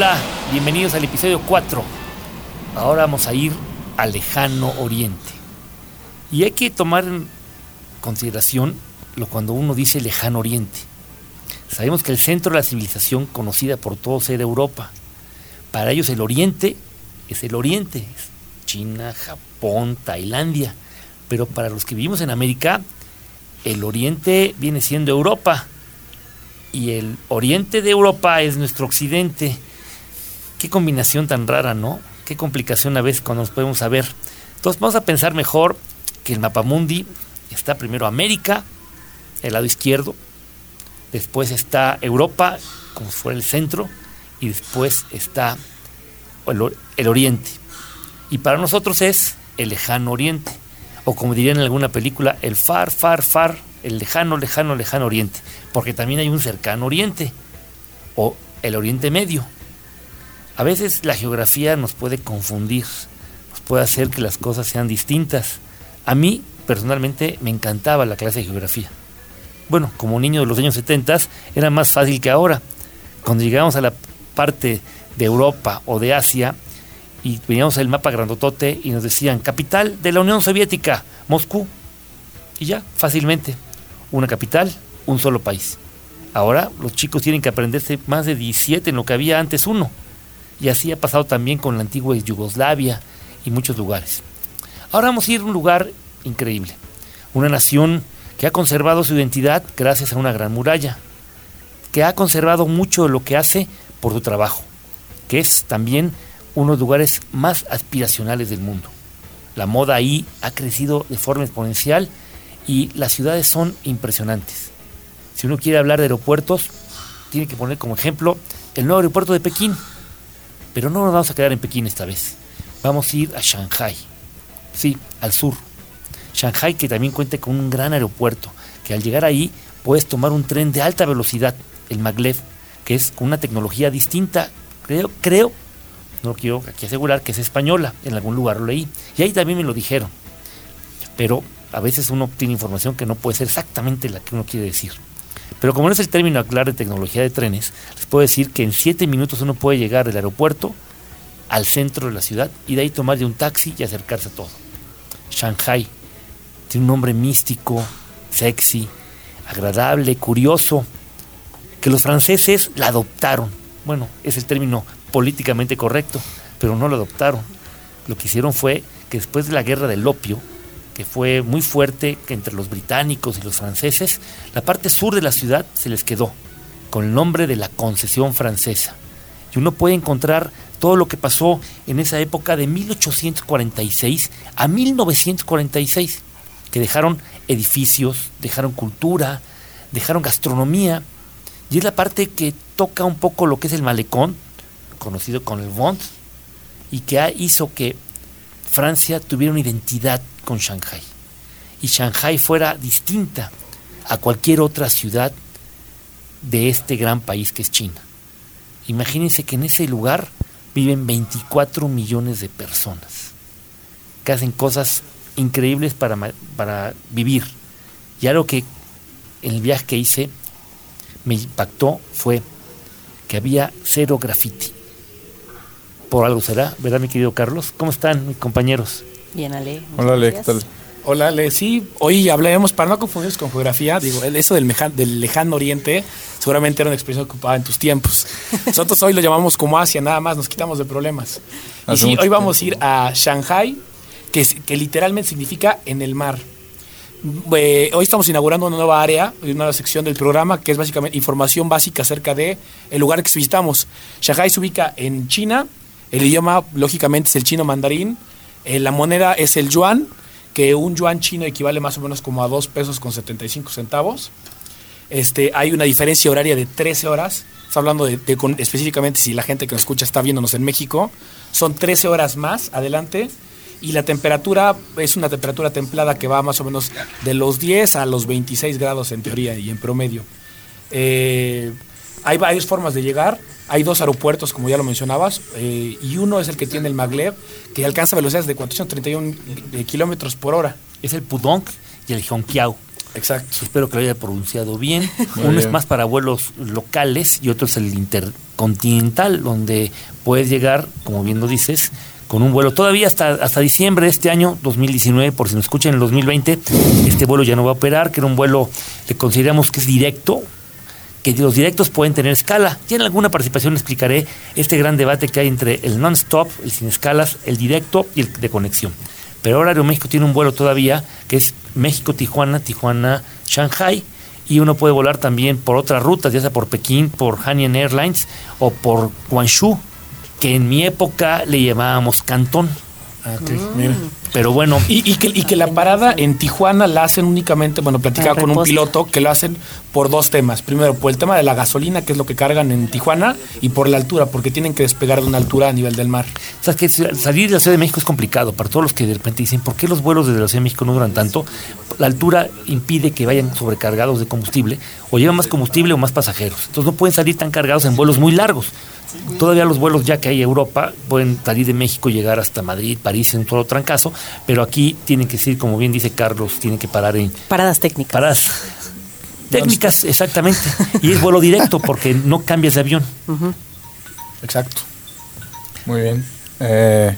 Hola, bienvenidos al episodio 4. Ahora vamos a ir al lejano oriente. Y hay que tomar en consideración lo cuando uno dice lejano oriente. Sabemos que el centro de la civilización conocida por todos era Europa. Para ellos el oriente es el oriente, es China, Japón, Tailandia. Pero para los que vivimos en América, el oriente viene siendo Europa. Y el oriente de Europa es nuestro occidente. Qué combinación tan rara, ¿no? Qué complicación a veces cuando nos podemos saber. Entonces vamos a pensar mejor que el mapamundi está primero América, el lado izquierdo, después está Europa, como si fuera el centro, y después está el, el oriente. Y para nosotros es el lejano oriente, o como dirían en alguna película, el far, far, far, el lejano, lejano, lejano oriente, porque también hay un cercano oriente, o el oriente medio. A veces la geografía nos puede confundir, nos puede hacer que las cosas sean distintas. A mí, personalmente, me encantaba la clase de geografía. Bueno, como niño de los años 70 era más fácil que ahora. Cuando llegamos a la parte de Europa o de Asia, y veíamos el mapa grandotote y nos decían, capital de la Unión Soviética, Moscú. Y ya, fácilmente, una capital, un solo país. Ahora los chicos tienen que aprenderse más de 17 en lo que había antes uno. Y así ha pasado también con la antigua Yugoslavia y muchos lugares. Ahora vamos a ir a un lugar increíble. Una nación que ha conservado su identidad gracias a una gran muralla. Que ha conservado mucho de lo que hace por su trabajo. Que es también uno de los lugares más aspiracionales del mundo. La moda ahí ha crecido de forma exponencial y las ciudades son impresionantes. Si uno quiere hablar de aeropuertos, tiene que poner como ejemplo el nuevo aeropuerto de Pekín. Pero no nos vamos a quedar en Pekín esta vez. Vamos a ir a Shanghai. Sí, al sur. Shanghai que también cuenta con un gran aeropuerto, que al llegar ahí puedes tomar un tren de alta velocidad, el maglev, que es con una tecnología distinta, creo, creo no quiero aquí asegurar que es española, en algún lugar lo leí. Y ahí también me lo dijeron. Pero a veces uno tiene información que no puede ser exactamente la que uno quiere decir. Pero como no es el término hablar de tecnología de trenes, les puedo decir que en siete minutos uno puede llegar del aeropuerto al centro de la ciudad y de ahí tomar de un taxi y acercarse a todo. Shanghai tiene un nombre místico, sexy, agradable, curioso, que los franceses la adoptaron. Bueno, es el término políticamente correcto, pero no lo adoptaron. Lo que hicieron fue que después de la guerra del opio, que fue muy fuerte entre los británicos y los franceses, la parte sur de la ciudad se les quedó con el nombre de la concesión francesa. Y uno puede encontrar todo lo que pasó en esa época de 1846 a 1946, que dejaron edificios, dejaron cultura, dejaron gastronomía, y es la parte que toca un poco lo que es el malecón, conocido con el Bond, y que hizo que Francia tuviera una identidad con Shanghai. Y Shanghai fuera distinta a cualquier otra ciudad de este gran país que es China. Imagínense que en ese lugar viven 24 millones de personas que hacen cosas increíbles para, para vivir. Y algo que el viaje que hice me impactó fue que había cero graffiti por algo será, ¿verdad, mi querido Carlos? ¿Cómo están mis compañeros? Bien, Ale. Hola, Ale, ¿qué tal? Hola, Ale. Sí, hoy hablaremos, para no confundirnos con geografía, digo, eso del, del lejano oriente seguramente era una expresión ocupada en tus tiempos. Nosotros hoy lo llamamos como Asia, nada más, nos quitamos de problemas. y sí, hoy vamos a ir a Shanghai, que, que literalmente significa en el mar. Eh, hoy estamos inaugurando una nueva área, una nueva sección del programa que es básicamente información básica acerca de el lugar que visitamos. Shanghai se ubica en China, el idioma, lógicamente, es el chino mandarín. Eh, la moneda es el yuan, que un yuan chino equivale más o menos como a 2 pesos con 75 centavos. Este, hay una diferencia horaria de 13 horas. Está hablando de, específicamente si la gente que nos escucha está viéndonos en México. Son 13 horas más adelante. Y la temperatura es una temperatura templada que va más o menos de los 10 a los 26 grados en teoría y en promedio. Eh, hay varias formas de llegar. Hay dos aeropuertos, como ya lo mencionabas, eh, y uno es el que tiene el Maglev, que alcanza velocidades de 431 eh, kilómetros por hora. Es el Pudong y el Hongqiao. Exacto. Espero que lo haya pronunciado bien. Uno es más para vuelos locales y otro es el intercontinental, donde puedes llegar, como bien lo dices, con un vuelo todavía hasta, hasta diciembre de este año, 2019, por si nos escuchan en el 2020, este vuelo ya no va a operar, que era un vuelo que consideramos que es directo, que los directos pueden tener escala. Y en alguna participación explicaré este gran debate que hay entre el non-stop, el sin escalas, el directo y el de conexión. Pero ahora Aeroméxico tiene un vuelo todavía que es México-Tijuana, Tijuana-Shanghai. Y uno puede volar también por otras rutas, ya sea por Pekín, por Hainan Airlines o por Guangzhou, que en mi época le llamábamos Cantón. Ah, ok, mira. Pero bueno, Y, y que, y que la parada en Tijuana la hacen únicamente, bueno, platicaba Ah, con un piloto que lo hacen por dos temas. Primero, por el tema de la gasolina, que es lo que cargan en Tijuana, y por la altura, porque tienen que despegar de una altura a nivel del mar. sabes que salir de la Ciudad de México es complicado para todos los que de repente dicen, ¿por qué los vuelos desde la Ciudad de México no duran tanto? La altura impide que vayan sobrecargados de combustible, o llevan más combustible o más pasajeros. Entonces no pueden salir tan cargados en vuelos muy largos. Todavía los vuelos ya que hay Europa pueden salir de México y llegar hasta Madrid, París en un solo trancazo, pero aquí tienen que ser, como bien dice Carlos, tienen que parar en Paradas técnicas. paradas técnicas, exactamente. Y es vuelo directo porque no cambias de avión. Exacto. Muy bien. Eh,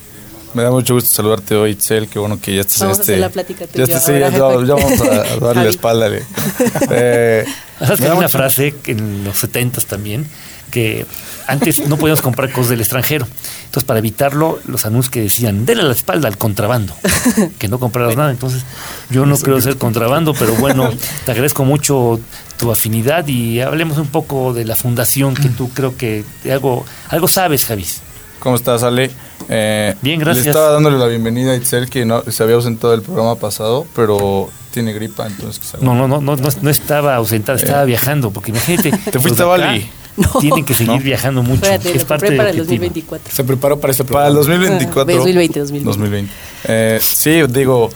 me da mucho gusto saludarte hoy, Itzel. Qué bueno que ya estás Vamos en este. hacer la plática tú ya estás, sí, vamos a, a darle la espalda. le. Eh, ¿Sabes que hay una mucho- frase en los 70 también que antes no podíamos comprar cosas del extranjero. Entonces, para evitarlo, los anuncios que decían, denle la espalda al contrabando, que no compraras nada. Entonces, yo no creo ser contrabando, pero bueno, te agradezco mucho tu afinidad y hablemos un poco de la fundación que tú creo que algo, algo sabes, Javis. ¿Cómo estás, Ale? Eh, Bien, gracias. Le estaba dándole la bienvenida a Itzel, que no, se había ausentado del programa pasado, pero tiene gripa, entonces No, no, no, no, no, no estaba ausentada, estaba viajando, porque imagínate. ¿Te fuiste a Bali? No. Tienen que seguir ¿No? viajando mucho. Espérate, es parte para el objetivo. 2024. Se preparó para este Para el programa. 2024. 2020, 2020. 2020. Eh, sí, digo,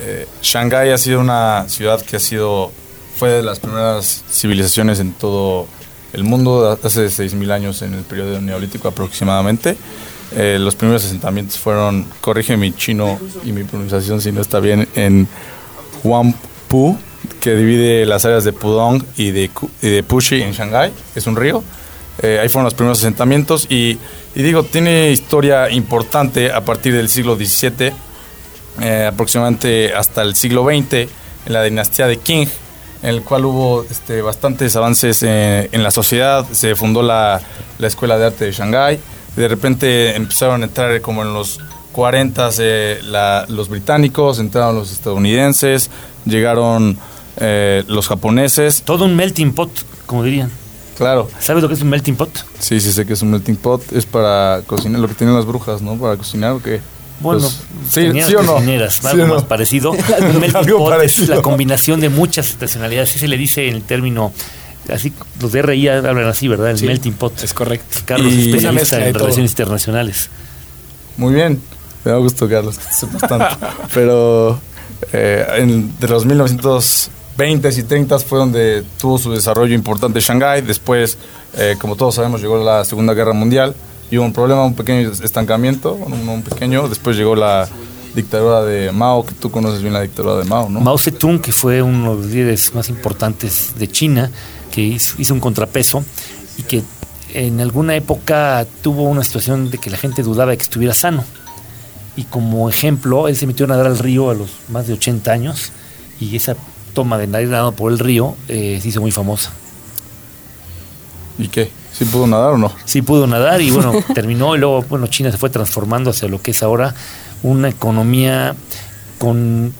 eh, Shanghái ha sido una ciudad que ha sido, fue de las primeras civilizaciones en todo el mundo, hace 6.000 años en el periodo neolítico aproximadamente. Eh, los primeros asentamientos fueron, corrige mi chino y mi pronunciación si no está bien, en Huangpu, que divide las áreas de Pudong y de, y de Puxi en Shanghái, es un río. Eh, ahí fueron los primeros asentamientos y, y digo, tiene historia importante a partir del siglo XVII, eh, aproximadamente hasta el siglo XX, en la dinastía de Qing, en el cual hubo este, bastantes avances eh, en la sociedad, se fundó la, la Escuela de Arte de Shanghái, de repente empezaron a entrar como en los 40 eh, la- los británicos, entraron los estadounidenses, llegaron eh, los japoneses, Todo un melting pot, como dirían. claro, ¿Sabes lo que es un melting pot? Sí, sí sé que es un melting pot, es para cocinar, lo que tienen las brujas, ¿no? Para cocinar o qué. Bueno, Pues, sí, o no. Sí algo no. más parecido. Un melting pot es la combinación de muchas estacionalidades. Así se le dice en el término, así los de RI hablan así, ¿verdad? El Sí, melting pot. Es correcto. Carlos, Y- especialista en todo. relaciones internacionales. Muy bien, me da gusto, Carlos, que. Pero eh, en- de los 1920s y 30s fue donde tuvo su desarrollo importante Shanghái. Después, eh, como todos sabemos, llegó la Segunda Guerra Mundial y hubo un problema, un pequeño estancamiento, un, pequeño. Después llegó la dictadura de Mao, que tú conoces bien la dictadura de Mao, ¿no? Mao Zedong, que fue uno de los líderes más importantes de China, que hizo, un contrapeso y que en alguna época tuvo una situación de que la gente dudaba de que estuviera sano. Y como ejemplo, él se metió a nadar al río a los más de 80 años y esa toma de nadar por el río eh, se hizo muy famosa. ¿Y qué? ¿Sí pudo nadar o no? Sí pudo nadar y bueno, terminó y luego, bueno, China se fue transformando hacia lo que es ahora una economía con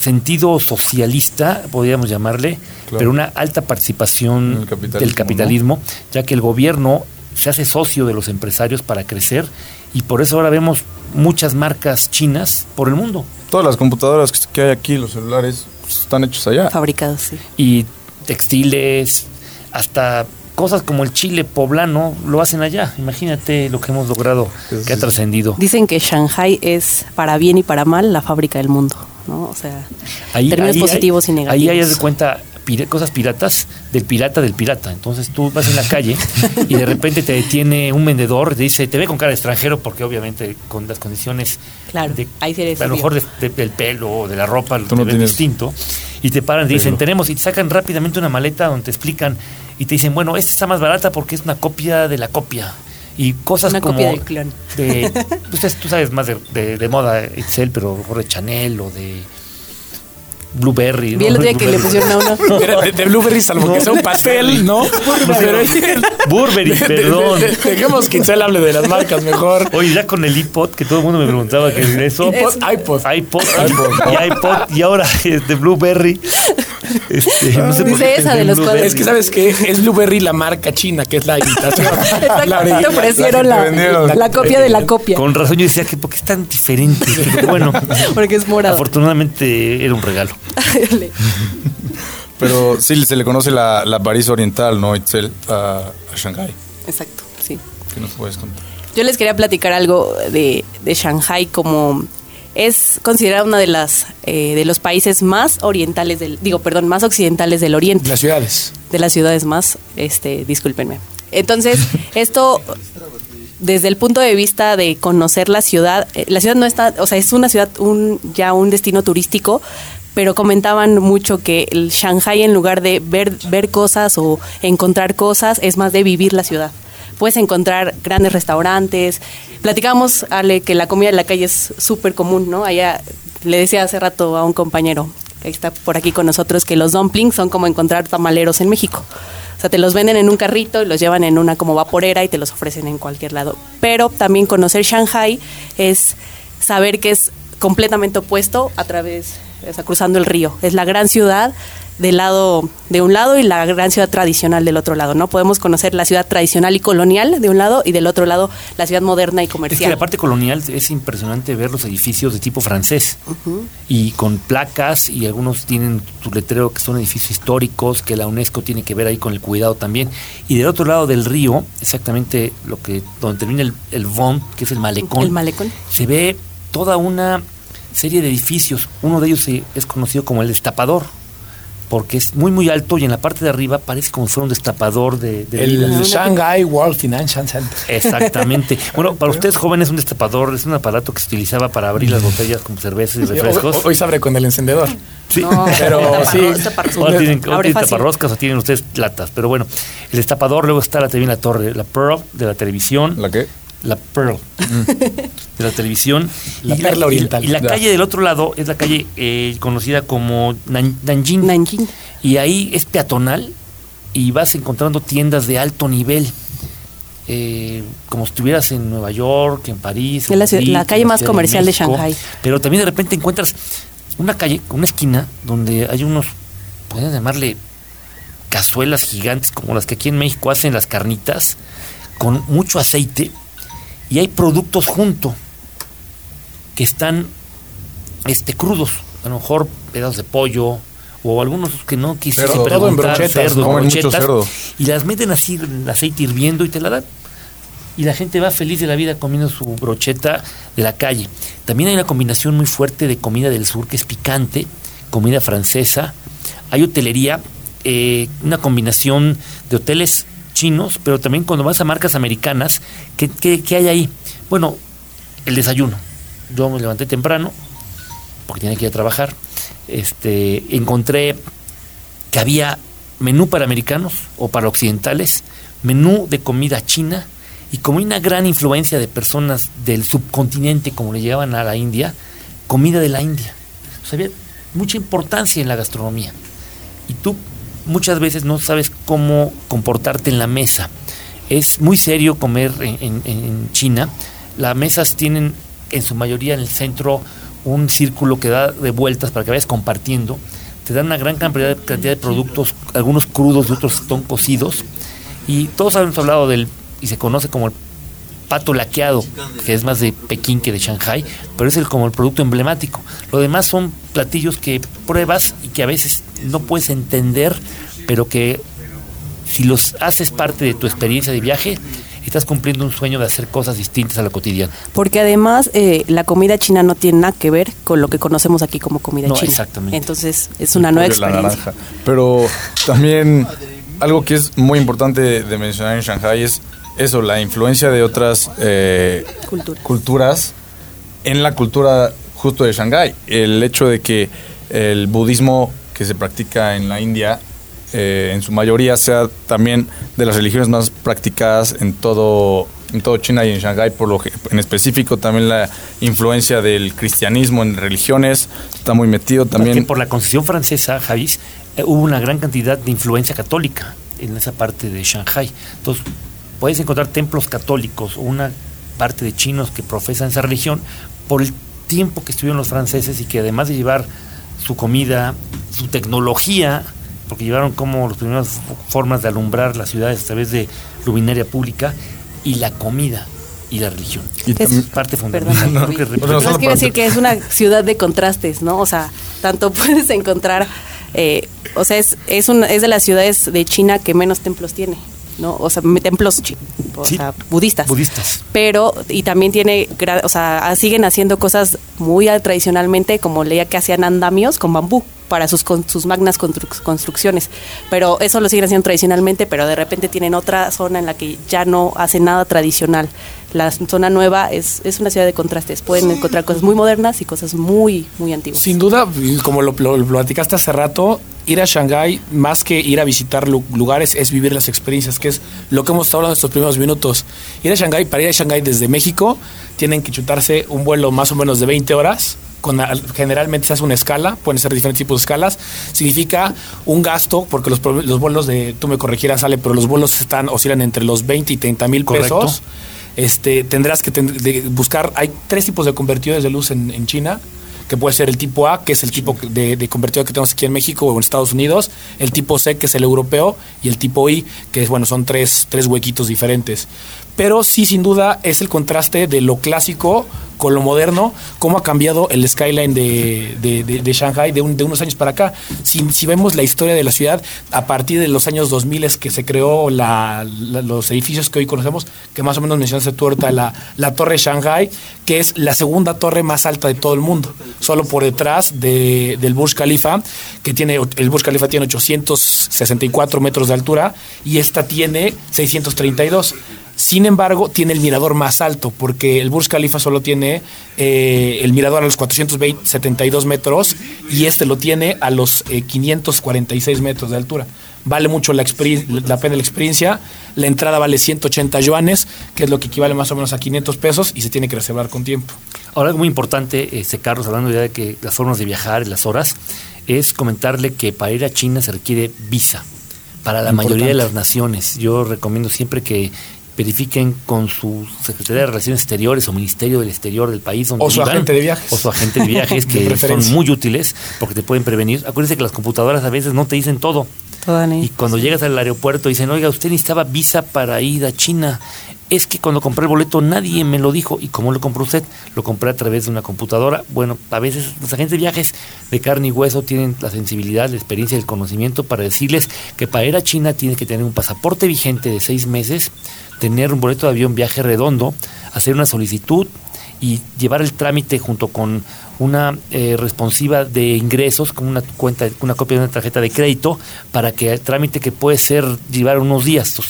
sentido socialista, podríamos llamarle, Claro. pero una alta participación capitalismo, del capitalismo, ya que el gobierno se hace socio de los empresarios para crecer y por eso ahora vemos muchas marcas chinas por el mundo Todas las computadoras que- que hay aquí, los celulares, pues, están hechos allá. Fabricados, sí. y textiles, hasta cosas como el chile poblano lo hacen allá. Imagínate lo que hemos logrado, Eso que ha sí. trascendido. Dicen que Shanghai es, para bien y para mal, la fábrica del mundo, ¿no? O sea, términos positivos y negativos. Ahí hay de cuenta cosas piratas del pirata del pirata. Entonces tú vas en la calle y de repente te detiene un vendedor, te dice, te ve con cara de extranjero porque obviamente con las condiciones Claro, de, ahí sí eres a lo mejor de- de- del pelo o de la ropa Tú te no ven distinto. Y te paran y te dicen, tenemos, y te sacan rápidamente una maleta donde te explican y te dicen, bueno, esta está más barata porque es una copia de la copia. Y cosas Una como. copia del clon. De, ustedes, tú sabes más de, de, de moda, Excel, pero mejor de Chanel o de Blueberry. Vi el ¿no? día que le pusieron a uno. Era de, de Blueberry, salvo que sea un pastel, ¿no? Burberry, de- de- perdón. de- dejemos que Itzel hable de las marcas mejor. Oye, ya con el iPod, que todo el mundo me preguntaba qué es eso. iPod, iPod. iPod, y iPod, y ahora es de Blueberry. Este, no sé por Dice qué esa de los. Es que sabes que es Blueberry la marca china, que es la imitación. La te ofrecieron la la, copia de la copia. Con razón yo decía que porque es tan diferente. Pero bueno, Porque es morado. afortunadamente era un regalo. Pero sí se le conoce la, la París oriental, ¿no, Itzel? A, a Shanghái. Exacto, sí. ¿Qué nos puedes contar? Yo les quería platicar algo de, de Shanghai como es considerada una de las eh, de los países más orientales del digo perdón más occidentales del oriente. Las ciudades. de las ciudades más este discúlpenme. Entonces esto desde el punto de vista de conocer la ciudad eh, la ciudad no está o sea es una ciudad un ya un destino turístico pero comentaban mucho que el Shanghai en lugar de ver ver cosas o encontrar cosas es más de vivir la ciudad puedes encontrar grandes restaurantes. Platicamos, Ale, que la comida de la calle es súper común, ¿no? Allá le decía hace rato a un compañero que está por aquí con nosotros que los dumplings son como encontrar tamaleros en México. O sea, te los venden en un carrito y los llevan en una como vaporera y te los ofrecen en cualquier lado. Pero también conocer Shanghai es saber que es completamente opuesto a través, o sea, cruzando el río. Es la gran ciudad del lado de un lado y la gran ciudad tradicional del otro lado, ¿no? Podemos conocer la ciudad tradicional y colonial de un lado y del otro lado la ciudad moderna y Es que comercial. la parte colonial es impresionante ver los edificios de tipo francés y con placas y algunos tienen su letrero que son edificios históricos que la UNESCO tiene que ver ahí con el cuidado también y del otro lado del río exactamente lo que donde termina el, el Vont que es el malecón El malecón. se ve toda una serie de edificios uno de ellos es conocido como el destapador porque es muy muy alto y en la parte de arriba parece como si fuera un destapador de, de El. Shanghai World Financial Center. Exactamente. Bueno, para ustedes jóvenes, un destapador es un aparato que se utilizaba para abrir las botellas como cervezas y refrescos. Hoy, hoy se abre con el encendedor. Sí. No, Pero sí. Ahora tienen, ahora tienen taparroscas o tienen ustedes latas. Pero bueno, el destapador, luego está la, también la torre, la Pearl de la televisión. ¿La qué? La Pearl de la televisión. La y perla oriental. Y la calle del otro lado es la calle eh, conocida como Nan- Nanjing. Nanjing. Y ahí es peatonal y vas encontrando tiendas de alto nivel. eh, como si estuvieras en Nueva York, en París. Es en la Madrid, la calle más comercial de México. Shanghái. Pero también de repente encuentras una calle, una esquina, donde hay unos, pueden llamarle cazuelas gigantes como las que aquí en México hacen las carnitas, con mucho aceite, y hay productos junto que están este, crudos, a lo mejor pedazos de pollo o algunos que no quisiste Cerdo. Todo en preguntar, brochetas, cerdo, brochetas, cerdo. y las meten así en el aceite hirviendo y te la dan. Y la gente va feliz de la vida comiendo su brocheta de la calle. También hay una combinación muy fuerte de comida del sur que es picante, comida francesa. Hay hotelería, eh, una combinación de hoteles chinos, pero también cuando vas a marcas americanas, ¿qué, qué- qué hay ahí? Bueno, el desayuno. Yo me levanté temprano, porque tenía que ir a trabajar. Este, encontré que había menú para americanos o para occidentales, menú de comida china y como hay una gran influencia de personas del subcontinente, como le llevaban a la India, comida de la India. O sea, había mucha importancia en la gastronomía. Y tú muchas veces no sabes cómo comportarte en la mesa. Es muy serio comer en, China. Las mesas tienen en su mayoría en el centro un círculo que da de vueltas para que vayas compartiendo. Te dan una gran cantidad, cantidad de productos, algunos crudos y otros están cocidos. Y todos hemos hablado del, y se conoce como el pato laqueado, que es más de Pekín que de Shanghai, pero es el, como el producto emblemático. Lo demás son platillos que pruebas y que a veces no puedes entender, pero que si los haces parte de tu experiencia de viaje, estás cumpliendo un sueño de hacer cosas distintas a lo cotidiano. Porque además eh, la comida china no tiene nada que ver con lo que conocemos aquí como comida No, china. exactamente. Entonces es una nueva experiencia. naranja. Pero también algo que es muy importante de mencionar en Shanghai es eso, la influencia de otras eh, Cultura. culturas en la cultura justo de Shanghái. El hecho de que el budismo que se practica en la India, eh, en su mayoría sea también de las religiones más practicadas en todo en todo China y en Shanghái, por lo que, en específico también la influencia del cristianismo en religiones está muy metido también. Porque por la Constitución francesa, Javis, eh, hubo una gran cantidad de influencia católica en esa parte de Shanghái. Entonces, puedes encontrar templos católicos o una parte de chinos que profesan esa religión por el tiempo que estuvieron los franceses y que además de llevar su comida, su tecnología, porque llevaron como las primeras formas de alumbrar las ciudades a través de luminaria pública, y la comida y la religión. Y es parte fundamental. No, que, no, quiero decir que es una ciudad de contrastes, ¿no? O sea, tanto puedes encontrar, eh, o sea, es, es, una, es de las ciudades de China que menos templos tiene. ¿No? O sea, templos o sea, budistas. Budistas. Pero, y también tiene, o sea, siguen haciendo cosas muy tradicionalmente, como leía que hacían andamios con bambú para sus, sus magnas construcciones. Pero eso lo siguen haciendo tradicionalmente, pero de repente tienen otra zona en la que ya no hacen nada tradicional. La zona nueva es, es una ciudad de contrastes. Pueden encontrar cosas muy modernas y cosas muy, muy antiguas. Sin duda, como lo, lo, lo platicaste hace rato, ir a Shanghái, más que ir a visitar lugares, es vivir las experiencias, que es lo que hemos estado hablando en estos primeros minutos. Ir a Shanghái, para ir a Shanghái desde México, tienen que chutarse un vuelo más o menos de 20 horas generalmente se hace una escala, pueden ser diferentes tipos de escalas, significa un gasto, porque los, los vuelos de, tú me corregirás, sale, pero los vuelos están, oscilan entre los 20 y 30 mil pesos. Este, tendrás que buscar, hay tres tipos de convertidores de luz en, China, que puede ser el tipo A, que es el tipo de, de, convertidor que tenemos aquí en México o en Estados Unidos, el tipo C, que es el europeo, y el tipo I, que es, bueno, son tres, tres huequitos diferentes. Pero sí, sin duda, es el contraste de lo clásico con lo moderno, cómo ha cambiado el skyline de, de, de, Shanghai de, unos años para acá. Si, si, vemos la historia de la ciudad, a partir de los años 2000 es que se creó la, los edificios que hoy conocemos, que más o menos mencionaste tú ahorita, la, la torre Shanghai, que es la segunda torre más alta de todo el mundo, solo por detrás del Burj Khalifa, que tiene, el Burj Khalifa tiene 864 metros de altura y esta tiene 632. Sin embargo, tiene el mirador más alto, porque el Burj Khalifa solo tiene eh, el mirador a los 472 metros y este lo tiene a los 546 eh, metros de altura. Vale mucho la, la pena la experiencia. La entrada vale 180 yuanes, que es lo que equivale más o menos a 500 pesos y se tiene que reservar con tiempo. Ahora, algo muy importante, este, Carlos, hablando ya de que las formas de viajar y las horas, es comentarle que para ir a China se requiere visa para la mayoría de las naciones. Yo recomiendo siempre que verifiquen con su Secretaría de Relaciones Exteriores o Ministerio del Exterior del país donde o su agente de viajes o su agente de viajes que son muy útiles porque te pueden prevenir. Acuérdense que las computadoras a veces no te dicen todo. Y cuando llegas al aeropuerto dicen, oiga, usted necesitaba visa para ir a China. Es que cuando compré el boleto nadie me lo dijo. ¿Y cómo lo compró usted? Lo compré a través de una computadora. Bueno, a veces los agentes de viajes de carne y hueso tienen la sensibilidad, la experiencia y el conocimiento para decirles que para ir a China tienes que tener un pasaporte vigente de seis meses tener un boleto de avión viaje redondo, hacer una solicitud y llevar el trámite junto con una eh, responsiva de ingresos, con una cuenta, una copia de una tarjeta de crédito, para que el trámite que puede ser llevar unos días.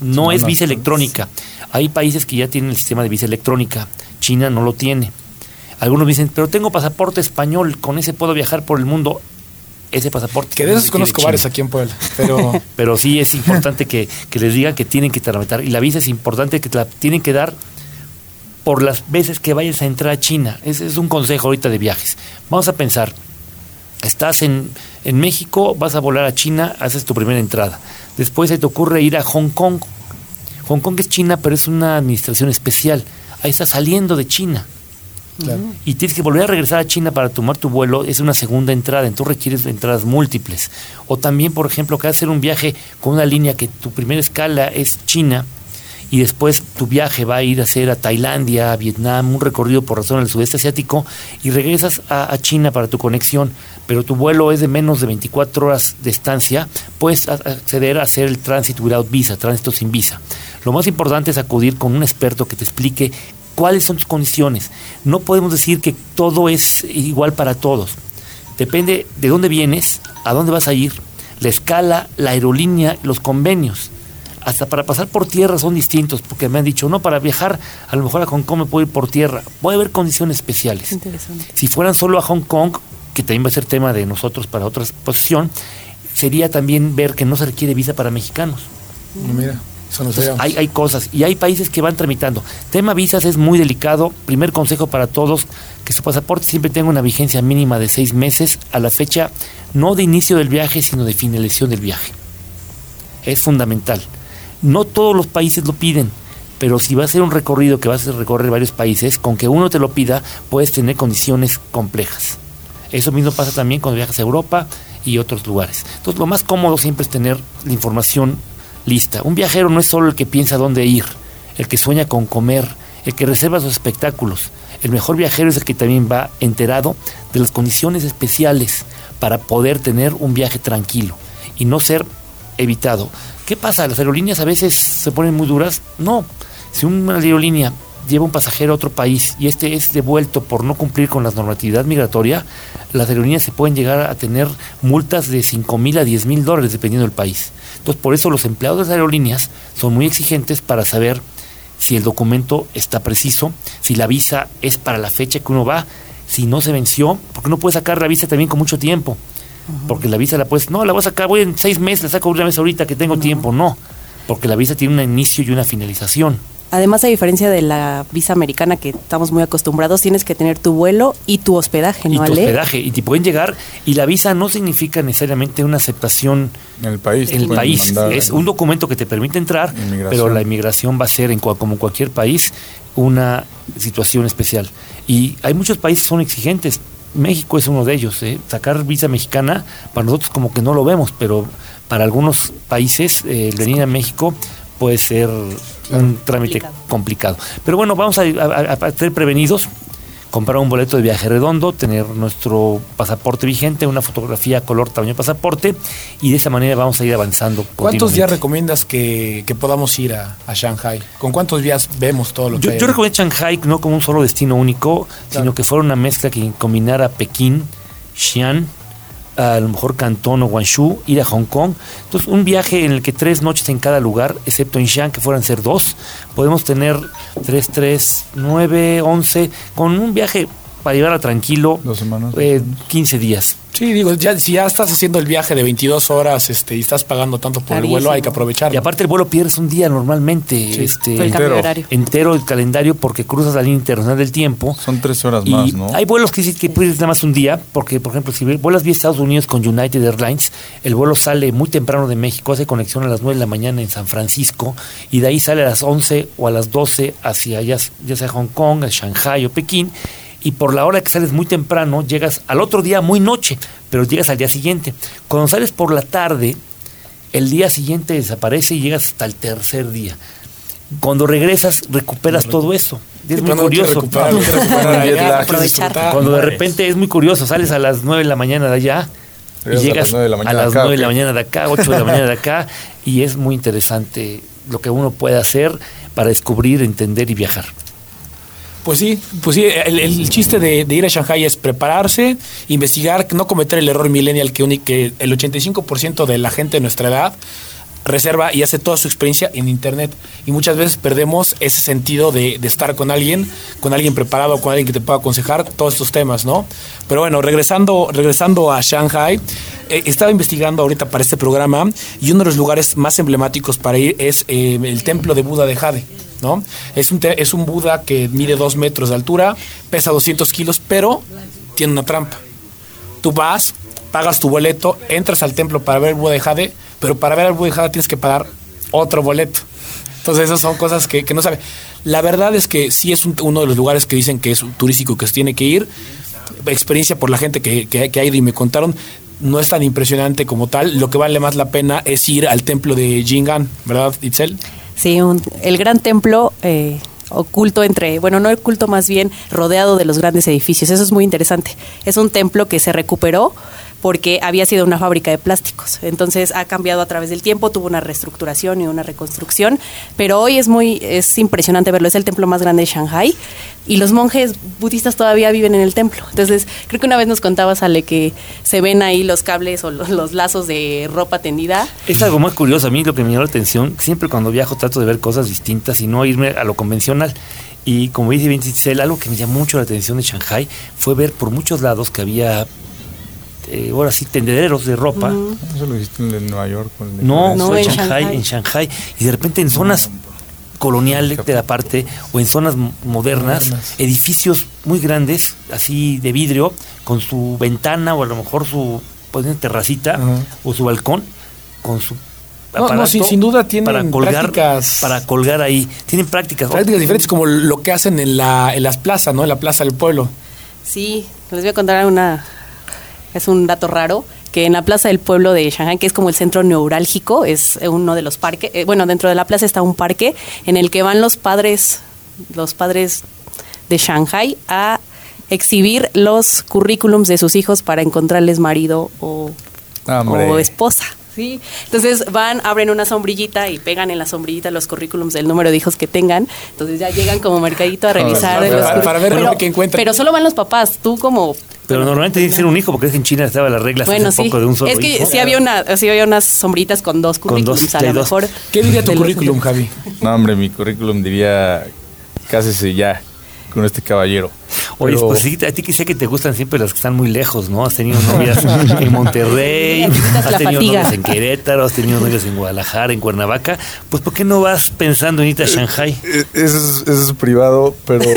no es visa electrónica. Hay países que ya tienen el sistema de visa electrónica. China no lo tiene. Algunos dicen, pero tengo pasaporte español, con ese puedo viajar por el mundo ese pasaporte. Que de esos conozco varios aquí en Puebla, pero... pero sí es importante que, les digan que tienen que tramitar. Y la visa es importante que te la tienen que dar por las veces que vayas a entrar a China. Ese es un consejo ahorita de viajes. Vamos a pensar, estás en, en México, vas a volar a China, haces tu primera entrada. Después se te ocurre ir a Hong Kong. Hong Kong es China, pero es una administración especial. Ahí estás saliendo de China. Y tienes que volver a regresar a China para tomar tu vuelo, es una segunda entrada, entonces requieres entradas múltiples. O también, por ejemplo, que hacer un viaje con una línea que tu primera escala es China y después tu viaje va a ir a hacer a Tailandia, a Vietnam, un recorrido por razón del sudeste asiático y regresas a, China para tu conexión, pero tu vuelo es de menos de 24 horas de estancia, puedes acceder a hacer el tránsito without visa, tránsito sin visa. Lo más importante es acudir con un experto que te explique cuáles son tus condiciones. No podemos decir que todo es igual para todos. Depende de dónde vienes, a dónde vas a ir, la escala, la aerolínea, los convenios. Hasta para pasar por tierra son distintos, porque me han dicho, no, para viajar a lo mejor a Hong Kong me puedo ir por tierra. Puede haber condiciones especiales. Si fueran solo a Hong Kong, que también va a ser tema de nosotros para otra exposición, sería también ver que no se requiere visa para mexicanos. Mira, eso no Entonces, sabíamos. hay, hay cosas y hay países que van tramitando. Tema visas es muy delicado. Primer consejo para todos, que su pasaporte siempre tenga una vigencia mínima de seis meses a la fecha, no de inicio del viaje, sino de finalización del viaje. Es fundamental. No todos los países lo piden, pero si va a ser un recorrido que vas a recorrer varios países, con que uno te lo pida, puedes tener condiciones complejas. Eso mismo pasa también cuando viajas a Europa y otros lugares. Entonces, lo más cómodo siempre es tener la información lista. Un viajero no es solo el que piensa dónde ir, el que sueña con comer, el que reserva sus espectáculos. El mejor viajero es el que también va enterado de las condiciones especiales para poder tener un viaje tranquilo y no ser evitado. ¿Qué pasa? ¿Las aerolíneas a veces se ponen muy duras? No. Si una aerolínea lleva un pasajero a otro país y este es devuelto por no cumplir con la normatividad migratoria, las aerolíneas se pueden llegar a tener multas de 5 mil a 10 mil dólares dependiendo del país. Entonces, por eso los empleados de las aerolíneas son muy exigentes para saber si el documento está preciso, si la visa es para la fecha que uno va, si no se venció, porque uno puede sacar la visa también con mucho tiempo. Porque la visa la puedes, no, la voy a sacar, voy en seis meses, la saco una vez ahorita que tengo tiempo. No, porque la visa tiene un inicio y una finalización. Además, a diferencia de la visa americana que estamos muy acostumbrados, tienes que tener tu vuelo y tu hospedaje, Y ¿no, tu Ale? hospedaje, y te pueden llegar, y la visa no significa necesariamente una aceptación En el país. en el país. mandar- Es un documento que te permite entrar, Inmigración. pero la inmigración va a ser, en, como en cualquier país, una situación especial. Y hay muchos países que son exigentes. México es uno de ellos. ¿eh? Sacar visa mexicana, para nosotros como que no lo vemos, pero para algunos países, eh, el venir a México puede ser un trámite Complicado. complicado. Pero bueno, vamos a, a- a estar prevenidos comprar un boleto de viaje redondo, tener nuestro pasaporte vigente, una fotografía color tamaño pasaporte y de esa manera vamos a ir avanzando. ¿Cuántos días recomiendas que, que podamos ir a, a Shanghai? ¿Con cuántos días vemos todo lo que Yo, hay yo recomiendo Shanghai no como un solo destino único, Claro. sino que fuera una mezcla que combinara Pekín, Xi'an, a lo mejor Cantón o Guangzhou, ir a Hong Kong. Entonces, un viaje en el que tres noches en cada lugar, excepto en Xi'an, que fueran ser dos, podemos tener tres, tres, nueve, once, con un viaje para llevarla tranquilo, Dos semanas. eh, 15 días. Sí, digo, ya, si ya estás haciendo el viaje de 22 horas este, y estás pagando tanto por el vuelo, hay que aprovecharlo. Y aparte el vuelo pierdes un día normalmente, este, Fue el entero. horario. entero el calendario porque cruzas la línea internacional del tiempo. Son tres horas Y más, ¿no? hay vuelos que sí que puedes ir nada más un día, porque por ejemplo, si vuelas vía Estados Unidos con United Airlines, el vuelo sale muy temprano de México, hace conexión a las 9 de la mañana en San Francisco, y de ahí sale a las 11 o a las 12 hacia ya, ya sea Hong Kong, Shanghai o Pekín, y por la hora que sales muy temprano, llegas al otro día muy noche, pero llegas al día siguiente. Cuando sales por la tarde, el día siguiente desaparece y llegas hasta el tercer día. Cuando regresas, recuperas todo eso. Y es muy curioso. recuperar, recuperar allá. Cuando de repente es muy curioso, sales a las 9 de la mañana de allá y Llegas a las nueve de la mañana las acá, 9 de la mañana de acá, 8 de la mañana de acá, y es muy interesante lo que uno puede hacer para descubrir, entender y viajar. Pues sí, pues sí, el, chiste de, ir a Shanghai es prepararse, investigar, no cometer el error millennial que, el 85% de la gente de nuestra edad reserva y hace toda su experiencia en internet y muchas veces perdemos ese sentido de, de estar con alguien, con alguien preparado, con alguien que te pueda aconsejar todos estos temas, ¿no? Pero bueno, regresando, regresando a Shanghai, eh, estaba investigando ahorita para este programa y uno de los lugares más emblemáticos para ir es eh, el templo de Buda de Jade. ¿No? Es un, es un Buda que mide dos metros de altura, pesa 200 kilos, pero tiene una trampa. Tú vas, pagas tu boleto, entras al templo para ver el Buda de Jade, pero para ver al Buda de Jade tienes que pagar otro boleto. Entonces esas son cosas que, que no sabe. La verdad es que sí es un- uno de los lugares que dicen que es turístico que se tiene que ir. Experiencia por la gente que, que, que ha ido y me contaron, no es tan impresionante como tal. Lo que vale más la pena es ir al templo de Jingan, ¿verdad, Itzel? Sí, un- el gran templo eh, oculto entre, bueno, no oculto más bien rodeado de los grandes edificios. Eso es muy interesante. Es un templo que se recuperó porque había sido una fábrica de plásticos. Entonces ha cambiado a través del tiempo, tuvo una reestructuración y una reconstrucción, pero hoy es muy es impresionante verlo, es el templo más grande de Shanghai y los monjes budistas todavía viven en el templo. Entonces, creo que una vez nos contabas Ale que se ven ahí los cables o los, los lazos de ropa tendida. Es algo más curioso. A mí lo que me llamó la atención, siempre cuando viajo trato de ver cosas distintas y no irme a lo convencional. Y como dice Giselle, algo que me llamó mucho la atención de Shanghai fue ver por muchos lados que había eh, ahora sí, tendederos de ropa. Eso lo hiciste en Nueva York. con el de No, No, en en Shanghai, Shanghai. en Shanghai. Y de repente en zonas coloniales de la parte o en zonas modernas, Modernas. edificios muy grandes, así de vidrio, con su ventana o a lo mejor su pues, una terracita o su balcón, con su No, no, sin- sin duda tienen para colgar, prácticas- para colgar ahí. Tienen prácticas. Prácticas diferentes como lo que hacen en, la, en las plazas, ¿no? En la plaza del pueblo. Sí, les voy a contar una. Es un dato raro que en la plaza del pueblo de Shanghai, que es como el centro neurálgico, es uno de los parques. eh, bueno, dentro de la plaza está un parque en el que van los padres, los padres de Shanghai a exhibir los currículums de sus hijos para encontrarles marido o, esposa. Sí. Entonces van, abren una sombrillita y pegan en la sombrillita los currículums del número de hijos que tengan. Entonces ya llegan como mercadito a revisar. para- los para- para ver pero, qué encuentran. Pero solo van los papás. Tú como Pero normalmente dice ser un hijo, porque es que en China estaba la regla hace bueno, sí. poco de un solo es que hijo. sí había, una, sí había unas sombritas con dos Con dos, currículums. a lo dos. mejor. ¿Qué diría tu currículum, Javi? No, hombre, mi currículum diría cásese ya con este caballero. Oye, Pero- pues sí, a ti que sé que te gustan siempre las que están muy lejos, ¿no? Has tenido novias en Monterrey, has tenido novias en Querétaro, has tenido novias en Guadalajara, en Cuernavaca. Pues ¿por qué no vas pensando en irte a Shanghai? Eh, Eso es, eso es privado, pero.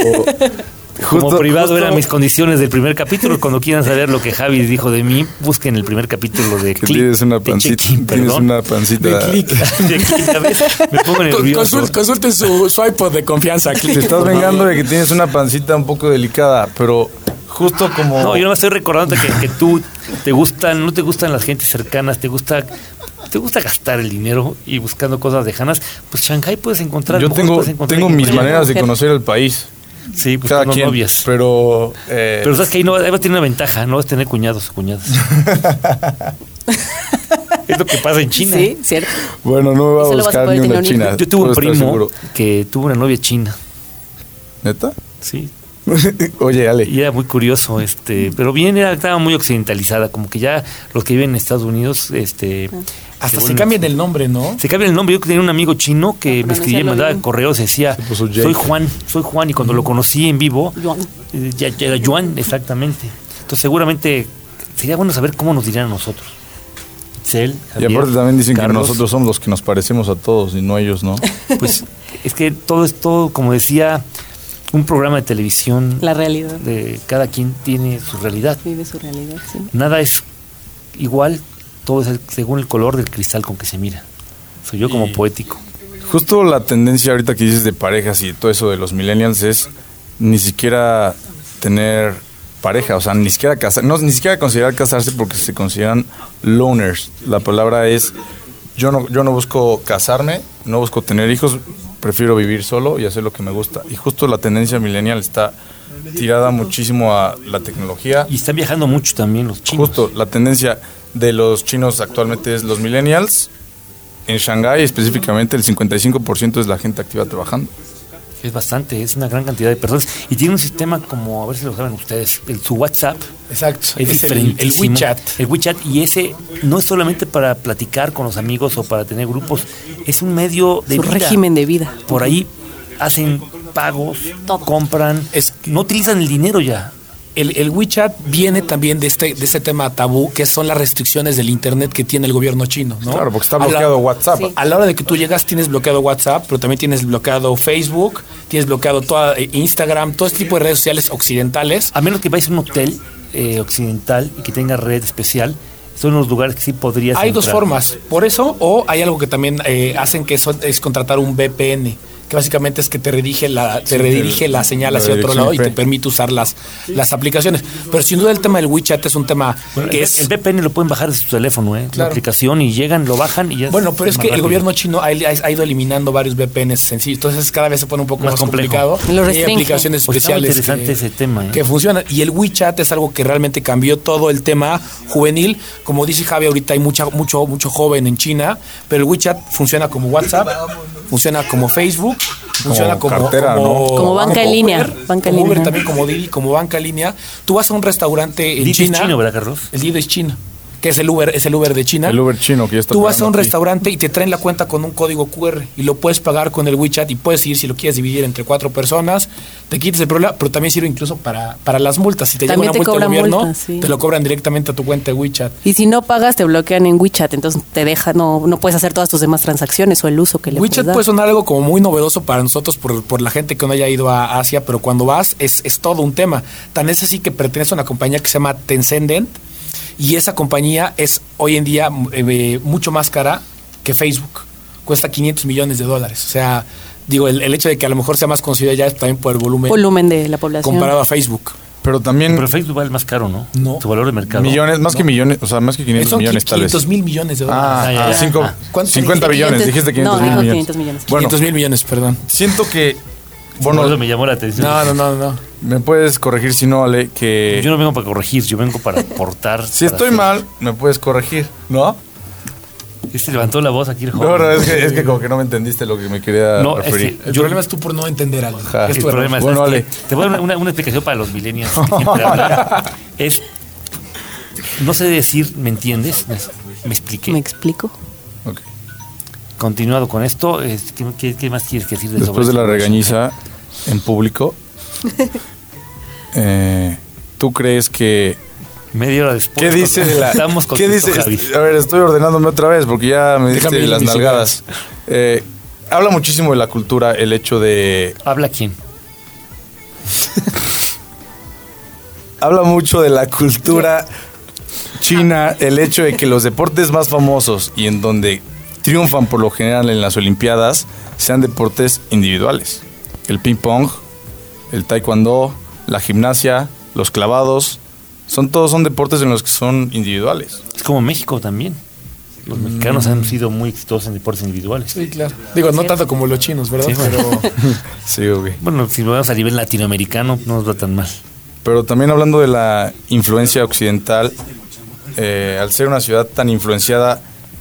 Como privado justo eran mis condiciones del primer capítulo. Cuando quieran saber lo que Javi dijo de mí, busquen el primer capítulo de Que Click. tienes una pancita. Check-in, Tienes perdón. una pancita. De click. De Me pongo nervioso. consul- consulten su, su iPod de confianza, Te click. estás vengando de que tienes una pancita un poco delicada, pero justo como. No, yo no estoy recordando que, que tú te gustan, no te gustan las gentes cercanas, te gusta, te gusta gastar el dinero y buscando cosas lejanas. Pues Shanghai puedes encontrar. Yo tengo, encontrar tengo mis maneras de conocer el país. Sí, pues cada quien. novias. Pero. eh, Pero sabes que ahí no ahí va a tener una ventaja, no vas a tener cuñados o cuñadas. es lo que pasa en China. Sí, cierto. bueno, no me Y a buscar ni una china. Yo tuve un primo seguro. que tuvo una novia china, ¿Neta? sí. Oye, Ale. Y era muy curioso, este, pero bien era, estaba muy occidentalizada, como que ya los que viven en Estados Unidos, este, Hasta se vuelven- cambian el nombre, ¿no? Se cambia el nombre. Yo tenía un amigo chino que me escribía, me mandaba correos, decía, soy Juan, soy Juan, y cuando lo conocí en vivo, eh, ya, ya era Juan, exactamente. Entonces seguramente sería bueno saber cómo nos dirían a nosotros. Cel, Y Javier, aparte también dicen que nosotros somos los que nos parecemos a todos y no ellos, ¿no? Pues es que todo es todo, como decía, un programa de televisión La realidad. de cada quien tiene su realidad. Vive su realidad, sí. Nada es igual, todo es según el color del cristal con que se mira. Soy yo como Y- poético. Justo la tendencia ahorita que dices de parejas y todo eso de los millennials es ni siquiera tener pareja, o sea, ni siquiera casar, no, ni siquiera considerar casarse porque se consideran loners. La palabra es yo no yo no busco casarme, no busco tener hijos, prefiero vivir solo y hacer lo que me gusta. Y justo la tendencia millennial está tirada muchísimo a la tecnología. Y están viajando mucho también los chinos. Justo, la tendencia de los chinos actualmente es los millennials. En Shanghái específicamente el 55% es la gente activa trabajando. Es bastante, es una gran cantidad de personas. Y tiene un sistema como, a ver si lo saben ustedes, el, su WhatsApp Exacto. es, Es el. WeChat. El WeChat, y ese no es solamente para platicar con los amigos o para tener grupos, es un medio de Su vida. régimen de vida. Por ahí hacen pagos, compran, Es- no utilizan el dinero ya. El, el WeChat viene también de este, de este tema tabú, que son las restricciones del Internet que tiene el gobierno chino, ¿no? Claro, porque está A la- bloqueado WhatsApp. Sí. A la hora de que tú llegas tienes bloqueado WhatsApp, pero también tienes bloqueado Facebook, tienes bloqueado toda eh, Instagram, todo este tipo de redes sociales occidentales. A menos que vayas a un hotel eh, occidental y que tenga red especial, son los lugares que sí podrías Hay dos formas, por eso, o hay algo que también eh, hacen que son- es contratar un VPN, que básicamente es que te redirige la, te Sí, redirige el- la señal la hacia otro lado y te permite usar las, las aplicaciones. Pero sin duda el tema del WeChat es un tema Bueno, que el, es... el VPN lo pueden bajar de su teléfono, ¿eh? La aplicación y llegan, lo bajan y ya Bueno, pero es que el gobierno chino ha, ha ido eliminando varios VPNs sencillos, entonces cada vez se pone un poco Más complicado. Lo Y hay aplicaciones Pues especiales interesante que, ese tema, ¿eh? que funcionan. Y el WeChat es algo que realmente cambió todo el tema juvenil. Como dice Javi, ahorita hay mucha, mucho, mucho joven en China, pero el WeChat funciona como WhatsApp, funciona como Facebook, funciona como, cartera, ¿no? Como banca en línea, Uber, banca como Uber línea. también, como Didi, como banca en línea. Tú vas a un restaurante en Didi es China. chino, ¿verdad, Carlos? El Didi es chino. Que es el Uber, es el Uber de China. El Uber chino que ya está Tú vas a un aquí. restaurante y te traen la cuenta con un código QR y lo puedes pagar con el WeChat y puedes ir si lo quieres dividir entre cuatro personas, te quites el problema, pero también sirve incluso para, para las multas. Si te También llega te una multa del gobierno, sí. te lo cobran directamente a tu cuenta de WeChat. Y si no pagas, te bloquean en WeChat, entonces te deja, no, no puedes hacer todas tus demás transacciones o el uso que le WeChat puedes dar. puede sonar algo como muy novedoso para nosotros por, por la gente que no haya ido a Asia, pero cuando vas es, es todo un tema. Tan es así que pertenece a una compañía que se llama Tencent y esa compañía es hoy en día eh, mucho más cara que Facebook. Cuesta 500 millones de dólares. O sea, digo, el, el hecho de que a lo mejor sea más conocida ya es también por el volumen volumen de la población. comparado a Facebook. Pero también Pero Facebook vale más caro, ¿no? No. Tu valor de mercado. millones, más que millones, o sea, más que 500 Son millones tal vez. 500 mil millones de dólares. Ah, Ah, ya, ah, ya. cinco- Ah. ¿Cuánto 50 dijiste? billones, dijiste 500 No, mil millones. 500 millones. Bueno, 500 mil millones, perdón. siento que, Bueno, bueno, eso me llamó la atención. No, no, no, no. me puedes corregir si no, Ale, que Yo no vengo para corregir, yo vengo para aportar. si para estoy hacer- mal, me puedes corregir, ¿no? Y se levantó la voz aquí el No, joven. no, es que, es que como que no me entendiste lo que me quería No, es referir. que- El Yo- problema es tú por no entender algo. Ajá. Es El problema es Bueno, este. Ale. Te voy a dar una, una explicación para los millennials. que es. No sé decir, ¿me entiendes? Me, me expliqué. ¿Me explico? Ok. Continuado con esto, es- ¿qué, más quieres decir de Después de la esto? regañiza en público, eh, ¿tú crees que Media hora después. ¿Qué dice de la Estamos con ¿Qué dice? A ver, estoy ordenándome otra vez porque ya me Déjame diste las nalgadas. Eh, habla muchísimo de la cultura el hecho de ¿Habla quién? habla mucho de la cultura china el hecho de que los deportes más famosos y en donde triunfan por lo general en las olimpiadas sean deportes individuales. El ping pong, el taekwondo, la gimnasia, los clavados, son todos son deportes en los que son individuales. Es como México también. Los mexicanos han sido muy exitosos en deportes individuales. Sí, claro. Digo, no tanto como los chinos, ¿verdad? Sí, bueno. Pero Sí, ok. Bueno, si lo vemos a nivel latinoamericano, no nos va tan mal. Pero también hablando de la influencia occidental, eh, al ser una ciudad tan influenciada,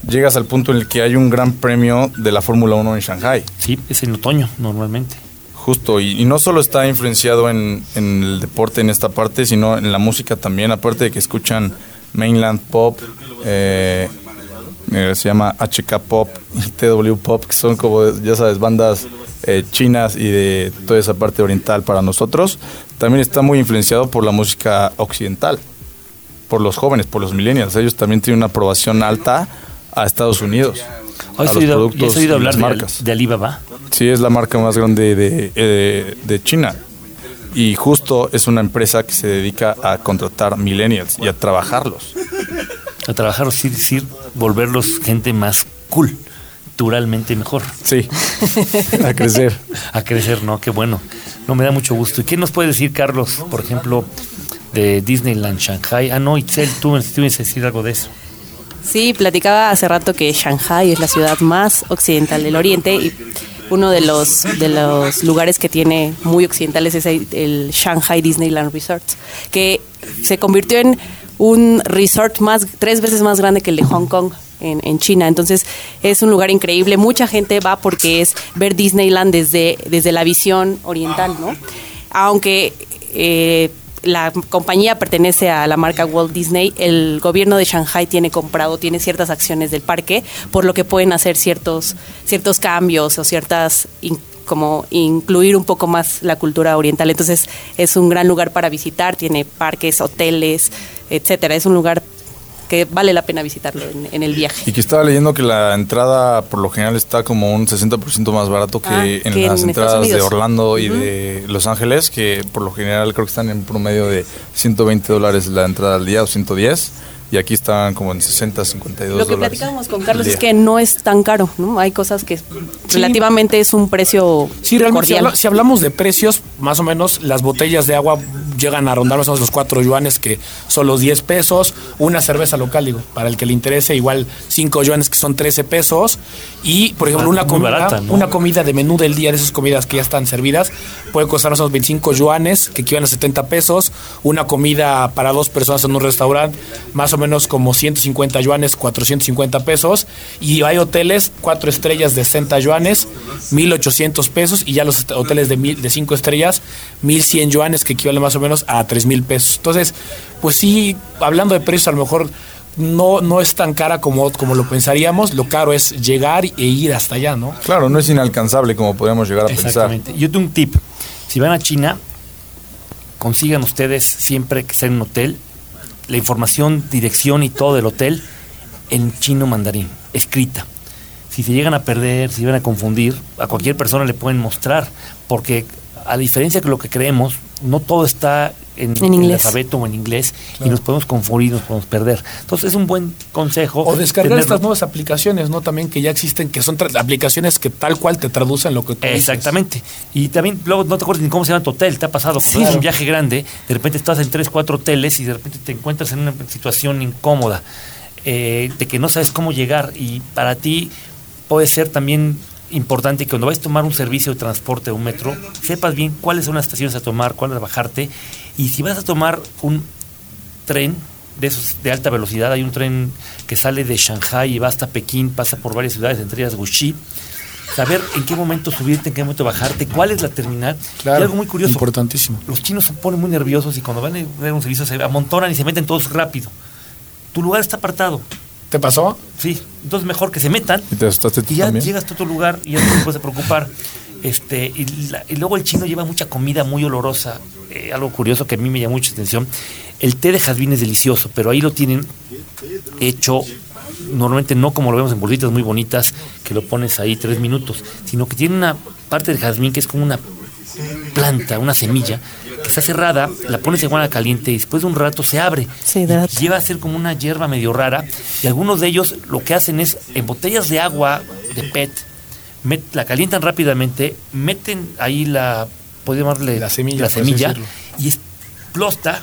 llegas al punto en el que hay un gran premio de la Fórmula 1 en Shanghai. Sí, es en otoño normalmente. Justo, y, y no solo está influenciado en, en el deporte en esta parte, sino en la música también, aparte de que escuchan mainland pop, eh, eh, se llama HK Pop y TW Pop, que son como, ya sabes, bandas eh, chinas y de toda esa parte oriental para nosotros. También está muy influenciado por la música occidental, por los jóvenes, por los millennials. Ellos también tienen una aprobación alta a Estados Unidos. a ¿Has los oído, productos ¿ya has oído y las hablar de, marcas. de Alibaba? Sí, es la marca más grande de, eh, de China. Y justo es una empresa que se dedica a contratar millennials y a trabajarlos. A trabajar, es decir, decir, volverlos gente más cool, culturalmente mejor. Sí, a crecer. A crecer, ¿no? Qué bueno. No, me da mucho gusto. ¿Y qué nos puede decir, Carlos, por ejemplo, de Disneyland Shanghai? Ah, no, Itzel, tú, tú ibas a decir algo de eso. Sí, platicaba hace rato que Shanghai es la ciudad más occidental del Oriente y uno de los, de los lugares que tiene muy occidentales es el, Shanghai Disneyland Resort, que se convirtió en un resort más tres veces más grande que el de Hong Kong en, en China. Entonces es un lugar increíble. Mucha gente va porque es ver Disneyland desde, desde la visión oriental, ¿no? Aunque eh, la compañía pertenece a la marca Walt Disney, el gobierno de Shanghai tiene comprado, tiene ciertas acciones del parque, por lo que pueden hacer ciertos, ciertos cambios o ciertas como incluir un poco más la cultura oriental. Entonces es un gran lugar para visitar, tiene parques, hoteles, etcétera. Es un lugar que vale la pena visitarlo en, en el viaje. Y que estaba leyendo que la entrada por lo general está como un 60% más barato que Ah, en que las en entradas de. Orlando y de Los Ángeles, que por lo general creo que están en promedio de 120 dólares la entrada al día o 110. Y aquí están como en 60, 52 Lo que dólares platicábamos con Carlos es que no es tan caro, ¿no? Hay cosas que relativamente es un precio Sí, realmente, si, cordial. habla- si hablamos de precios, más o menos las botellas de agua llegan a rondar más o menos los 4 yuanes, que son los 10 pesos. Una cerveza local, digo, para el que le interese, igual 5 yuanes, que son 13 pesos. Y, por ejemplo, Ah, una comida, barata, ¿no? una comida de menú del día, de esas comidas que ya están servidas, puede costar más o menos 25 yuanes, que equivalen a 70 pesos. Una comida para dos personas en un restaurante, más o menos como 150 yuanes, 450 pesos. Y hay hoteles, cuatro estrellas de 60 yuanes, 1800 pesos. Y ya los hoteles de, mil, de 5 estrellas, 1100 yuanes, que equivalen más o menos a 3000 pesos. Entonces, pues sí, hablando de precios, a lo mejor no, no es tan cara como, como lo pensaríamos. Lo caro es llegar e ir hasta allá, ¿no? Claro, no es inalcanzable como podríamos llegar a pensar. Exactamente. Yo tengo un tip. Si van a China, consigan ustedes siempre que sea en un hotel la información, dirección y todo del hotel en chino mandarín, escrita. Si se llegan a perder, si van a confundir, a cualquier persona le pueden mostrar, porque a diferencia de lo que creemos, no todo está en, En alfabeto o en inglés y nos podemos confundir, nos podemos perder. Entonces es un buen consejo. O descargar tenerlo. estas nuevas aplicaciones, ¿no? También que ya existen, que son tra- aplicaciones que tal cual te traducen lo que tú dices. Exactamente. Y también luego no te acuerdas ni cómo se llama tu hotel. Te ha pasado Sí. es un viaje grande, de repente estás en tres, cuatro hoteles y de repente te encuentras en una situación incómoda, eh, de que no sabes cómo llegar. Y para ti puede ser también importante que cuando vayas a tomar un servicio de transporte o un metro, sepas bien cuáles son las estaciones a tomar, cuáles a bajarte. Y si vas a tomar un tren de esos de alta velocidad, hay un tren que sale de Shanghai y va hasta Pekín, pasa por varias ciudades, entre ellas Wuxi. Saber en qué momento subirte, en qué momento bajarte, cuál es la terminal. Claro. y algo muy curioso. Importantísimo. Los chinos se ponen muy nerviosos y cuando van a ver un servicio se amontonan y se meten todos rápido. Tu lugar está apartado. ¿Te pasó? Sí, entonces mejor que se metan ¿Y te asustaste tú y ya también? llegas a otro lugar y ya no te puedes preocupar. Este, y, la- y luego el chino lleva mucha comida muy olorosa. Eh, algo curioso que a mí me llama mucha atención. El té de jazmín es delicioso, pero ahí lo tienen hecho normalmente no como lo vemos en bolitas muy bonitas, que lo pones ahí tres minutos, sino que tiene una parte del jazmín que es como una planta, una semilla, que está cerrada, la pones en agua caliente y después de un rato se abre. Y hidrata. lleva a ser como una hierba medio rara y algunos de ellos lo que hacen es en botellas de agua de PET, met- la calientan rápidamente, meten ahí la, podemos llamarle La semilla, la semilla y explota.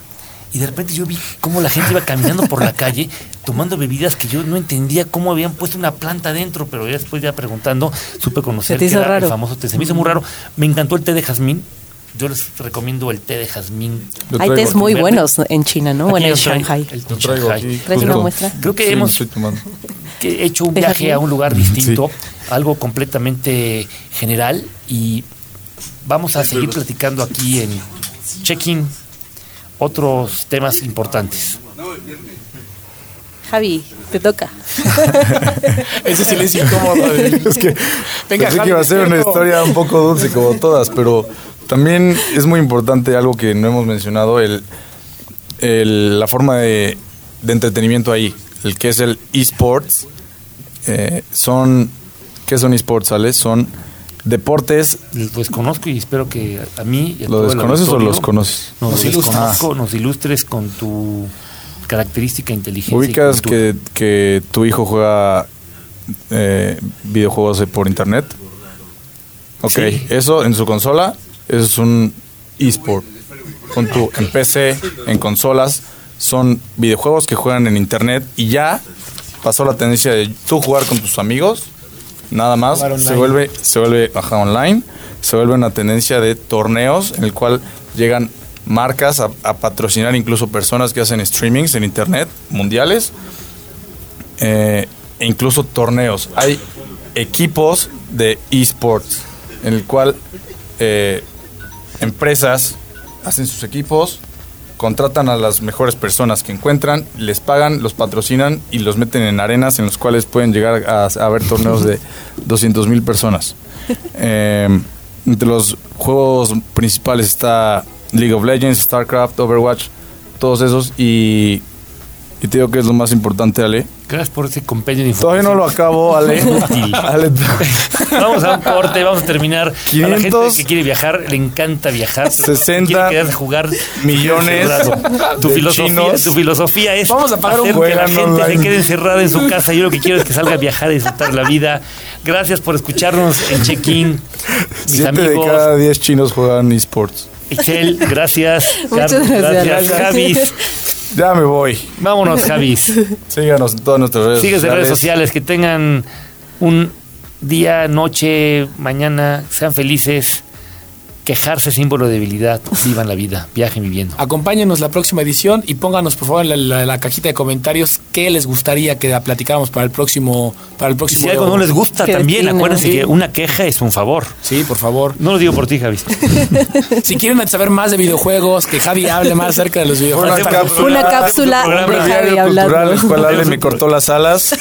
Y de repente yo vi cómo la gente iba caminando por la calle tomando bebidas que yo no entendía cómo habían puesto una planta dentro, pero ya después ya preguntando supe conocer que era el raro. famoso té. Se me hizo muy raro. Me encantó el té de jazmín. Yo les recomiendo el té de jazmín. Hay tés muy verde. buenos en China, ¿no? Bueno, en Shanghai. el té Shanghai. aquí. ¿Traes una justo. muestra? Creo que Sí, hemos que hecho un ¿De viaje jazmín? a un lugar distinto, algo completamente general y vamos a seguir platicando aquí en Check-in otros temas importantes. Javi, te toca. Ese silencio incómodo. de- Es que Venga, pensé Javi, que iba a ser una historia un poco dulce como todas, pero también es muy importante algo que no hemos mencionado, el, el- la forma de, de entretenimiento ahí, el que es el esports. Eh, son, ¿qué son esports, Ale? Son deportes, Pues conozco y espero que a mí y a ¿Lo desconoces o los conoces? Nos Los ilustres. desconozco, nos ilustres con tu característica inteligencia. ubicas que, que tu hijo juega eh, videojuegos por internet. Ok, Sí. eso en su consola eso es un esport. Con tu, En PC, en consolas, son videojuegos que juegan en internet y ya pasó la tendencia de tú jugar con tus amigos, nada más, se vuelve, se vuelve ajá, online, se vuelve una tendencia de torneos en el cual llegan marcas a, a patrocinar incluso personas que hacen streamings en internet mundiales eh, e incluso torneos. Hay equipos de esports en el cual eh, empresas hacen sus equipos, contratan a las mejores personas que encuentran, les pagan, los patrocinan y los meten en arenas en los cuales pueden llegar a, a ver torneos de 200 mil personas. Eh, entre los juegos principales está League of Legends, StarCraft, Overwatch, todos esos y, y te digo que es lo más importante, Ale. Gracias por ese compendio de Todavía no lo acabo, Ale. Útil. Ale, Vamos a un corte, vamos a terminar. A la gente 500, que quiere viajar, le encanta viajar. 60 quiere quedarse a jugar millones. Tu de filosofía, chinos. tu filosofía es Vamos a pagar un hacer que la gente se quede encerrada en su casa. Yo lo que quiero es que salga a viajar y disfrutar la vida. Gracias por escucharnos en Check-in. Mis Siete de amigos, cada 10 chinos juegan esports. Excel, gracias. Muchas Carlos, gracias. Gracias, Javis. Ya me voy. Vámonos, Javis. Síganos en todas nuestras redes Sigues en sociales. redes sociales. Que tengan un día, noche, mañana. Sean felices. Quejarse es símbolo de debilidad. Vivan la vida, viajen viviendo. Acompáñenos la próxima edición y pónganos por favor en la, la- la cajita de comentarios qué les gustaría que platicáramos para el próximo para el próximo Si algo no les gusta también, acuérdense Sí. que una queja es un favor. Sí, por favor. No lo digo por ti, Javi. Si quieren saber más de videojuegos, que Javi hable más acerca de los videojuegos. Una cápsula, Una cápsula de Javi cultural, hablando. Ale me cortó las alas.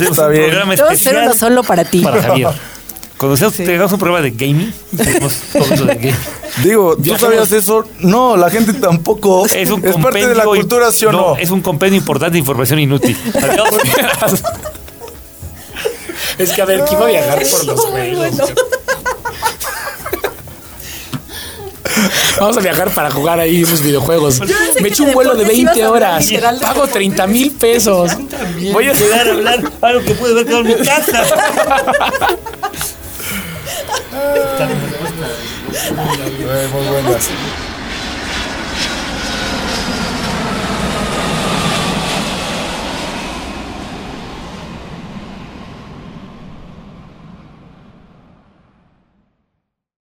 Está bien. programa Te vamos a hacer especial uno solo para ti. para Javier. Cuando sea- tengamos un programa de gaming, hacemos todo eso de gaming. Digo, ¿tú sabías eso? No, la gente tampoco. Es un parte de la compendio- cultura, ¿sí o no? Es un compendio importante de información inútil. Es que a ver, ¿quién va a viajar por los? Vamos a viajar para jugar ahí unos videojuegos. Me eché un vuelo de deportes ibas 20 a hablar horas. Pago 30 mil pesos. Voy a llegar a hablar algo que puede ver en mi casa. Muy buenas.